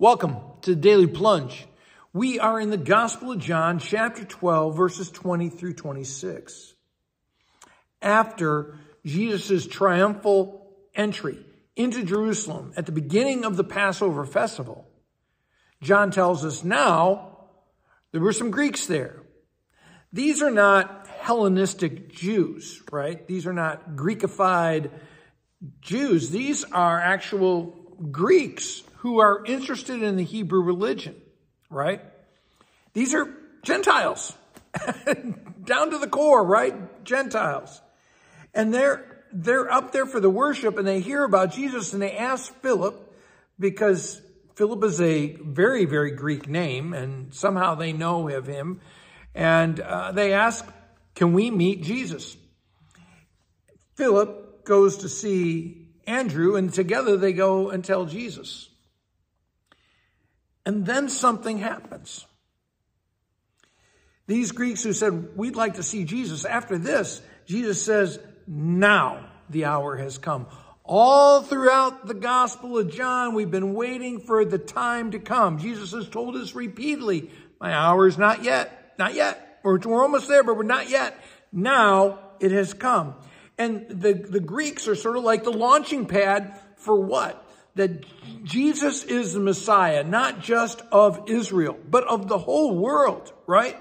Welcome to the Daily Plunge. We are in the Gospel of John, chapter 12, verses 20 through 26. After Jesus' triumphal entry into Jerusalem at the beginning of the Passover festival, John tells us now there were some Greeks there. These are not Hellenistic Jews, right? These are not Greekified Jews. These are actual Greeks who are interested in the Hebrew religion, right? These are Gentiles, down to the core, right? Gentiles. And they're, they're up there for the worship and they hear about Jesus and they ask Philip because Philip is a very, very Greek name and somehow they know of him. And uh, they ask, can we meet Jesus? Philip goes to see Andrew and together they go and tell Jesus. And then something happens. These Greeks who said, we'd like to see Jesus, after this, Jesus says, now the hour has come. All throughout the Gospel of John, we've been waiting for the time to come. Jesus has told us repeatedly, my hour is not yet, not yet. We're, almost there, but we're not yet. Now it has come. And the, the Greeks are sort of like the launching pad for what? that Jesus is the Messiah, not just of Israel, but of the whole world, right?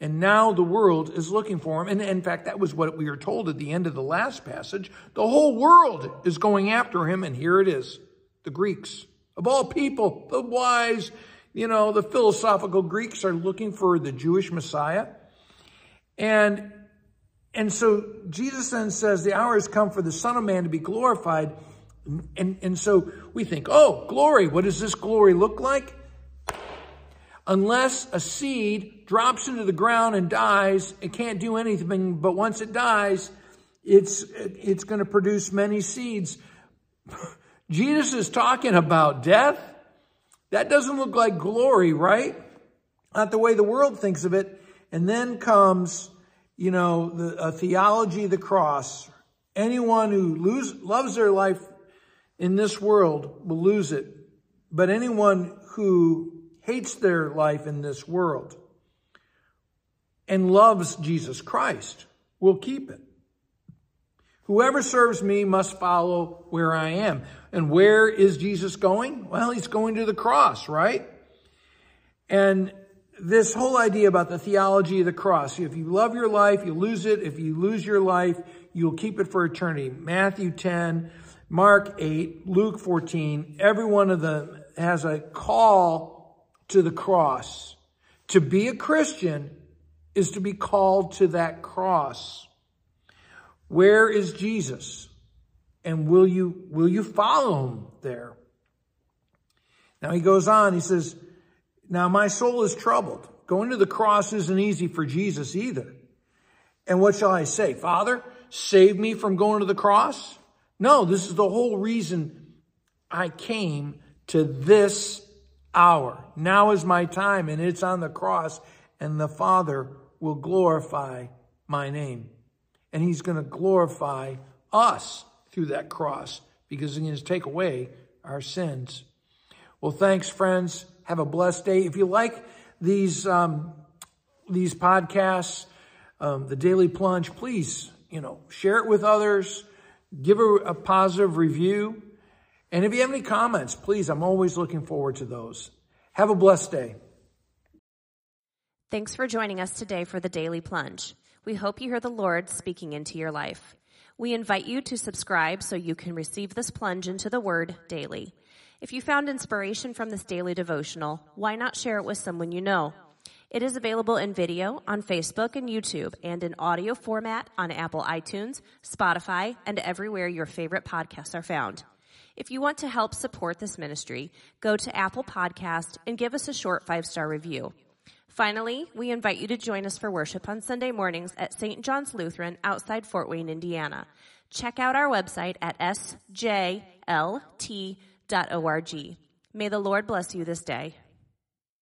And now the world is looking for him. And in fact, that was what we were told at the end of the last passage. The whole world is going after him. And here it is. The Greeks, of all people, the wise, you know, the philosophical Greeks are looking for the Jewish Messiah. And, and so Jesus then says, the hour has come for the Son of Man to be glorified. And, and so we think, oh, glory, what does this glory look like? Unless a seed drops into the ground and dies, it can't do anything, but once it dies, it's, it's going to produce many seeds. Jesus is talking about death. That doesn't look like glory, right? Not the way the world thinks of it. And then comes, you know, the a theology of the cross. Anyone who lose, loves their life in this world will lose it, but anyone who hates their life in this world and loves Jesus Christ will keep it. Whoever serves me must follow where I am. And where is Jesus going? Well, he's going to the cross, right? And this whole idea about the theology of the cross. If you love your life, you lose it. If you lose your life, you'll keep it for eternity. Matthew 10, Mark 8, Luke 14, every one of them has a call to the cross. To be a Christian is to be called to that cross. Where is Jesus? And will you, will you follow him there? Now he goes on, he says, now my soul is troubled. Going to the cross isn't easy for Jesus either. And what shall I say? Father, save me from going to the cross? No, this is the whole reason I came to this hour. Now is my time and it's on the cross and the Father will glorify my name. And he's going to glorify us through that cross because he's going to take away our sins. Well, thanks, friends. Have a blessed day. If you like these, um, these podcasts, um, the Daily Plunge, please, you know, share it with others give a, a positive review. And if you have any comments, please, I'm always looking forward to those. Have a blessed day. Thanks for joining us today for the Daily Plunge. We hope you hear the Lord speaking into your life. We invite you to subscribe so you can receive this plunge into the Word daily. If you found inspiration from this daily devotional, why not share it with someone you know? It is available in video on Facebook and YouTube and in audio format on Apple iTunes, Spotify, and everywhere your favorite podcasts are found. If you want to help support this ministry, go to Apple Podcast and give us a short five-star review. Finally, we invite you to join us for worship on Sunday mornings at St. John's Lutheran outside Fort Wayne, Indiana. Check out our website at sjlt.org. May the Lord bless you this day.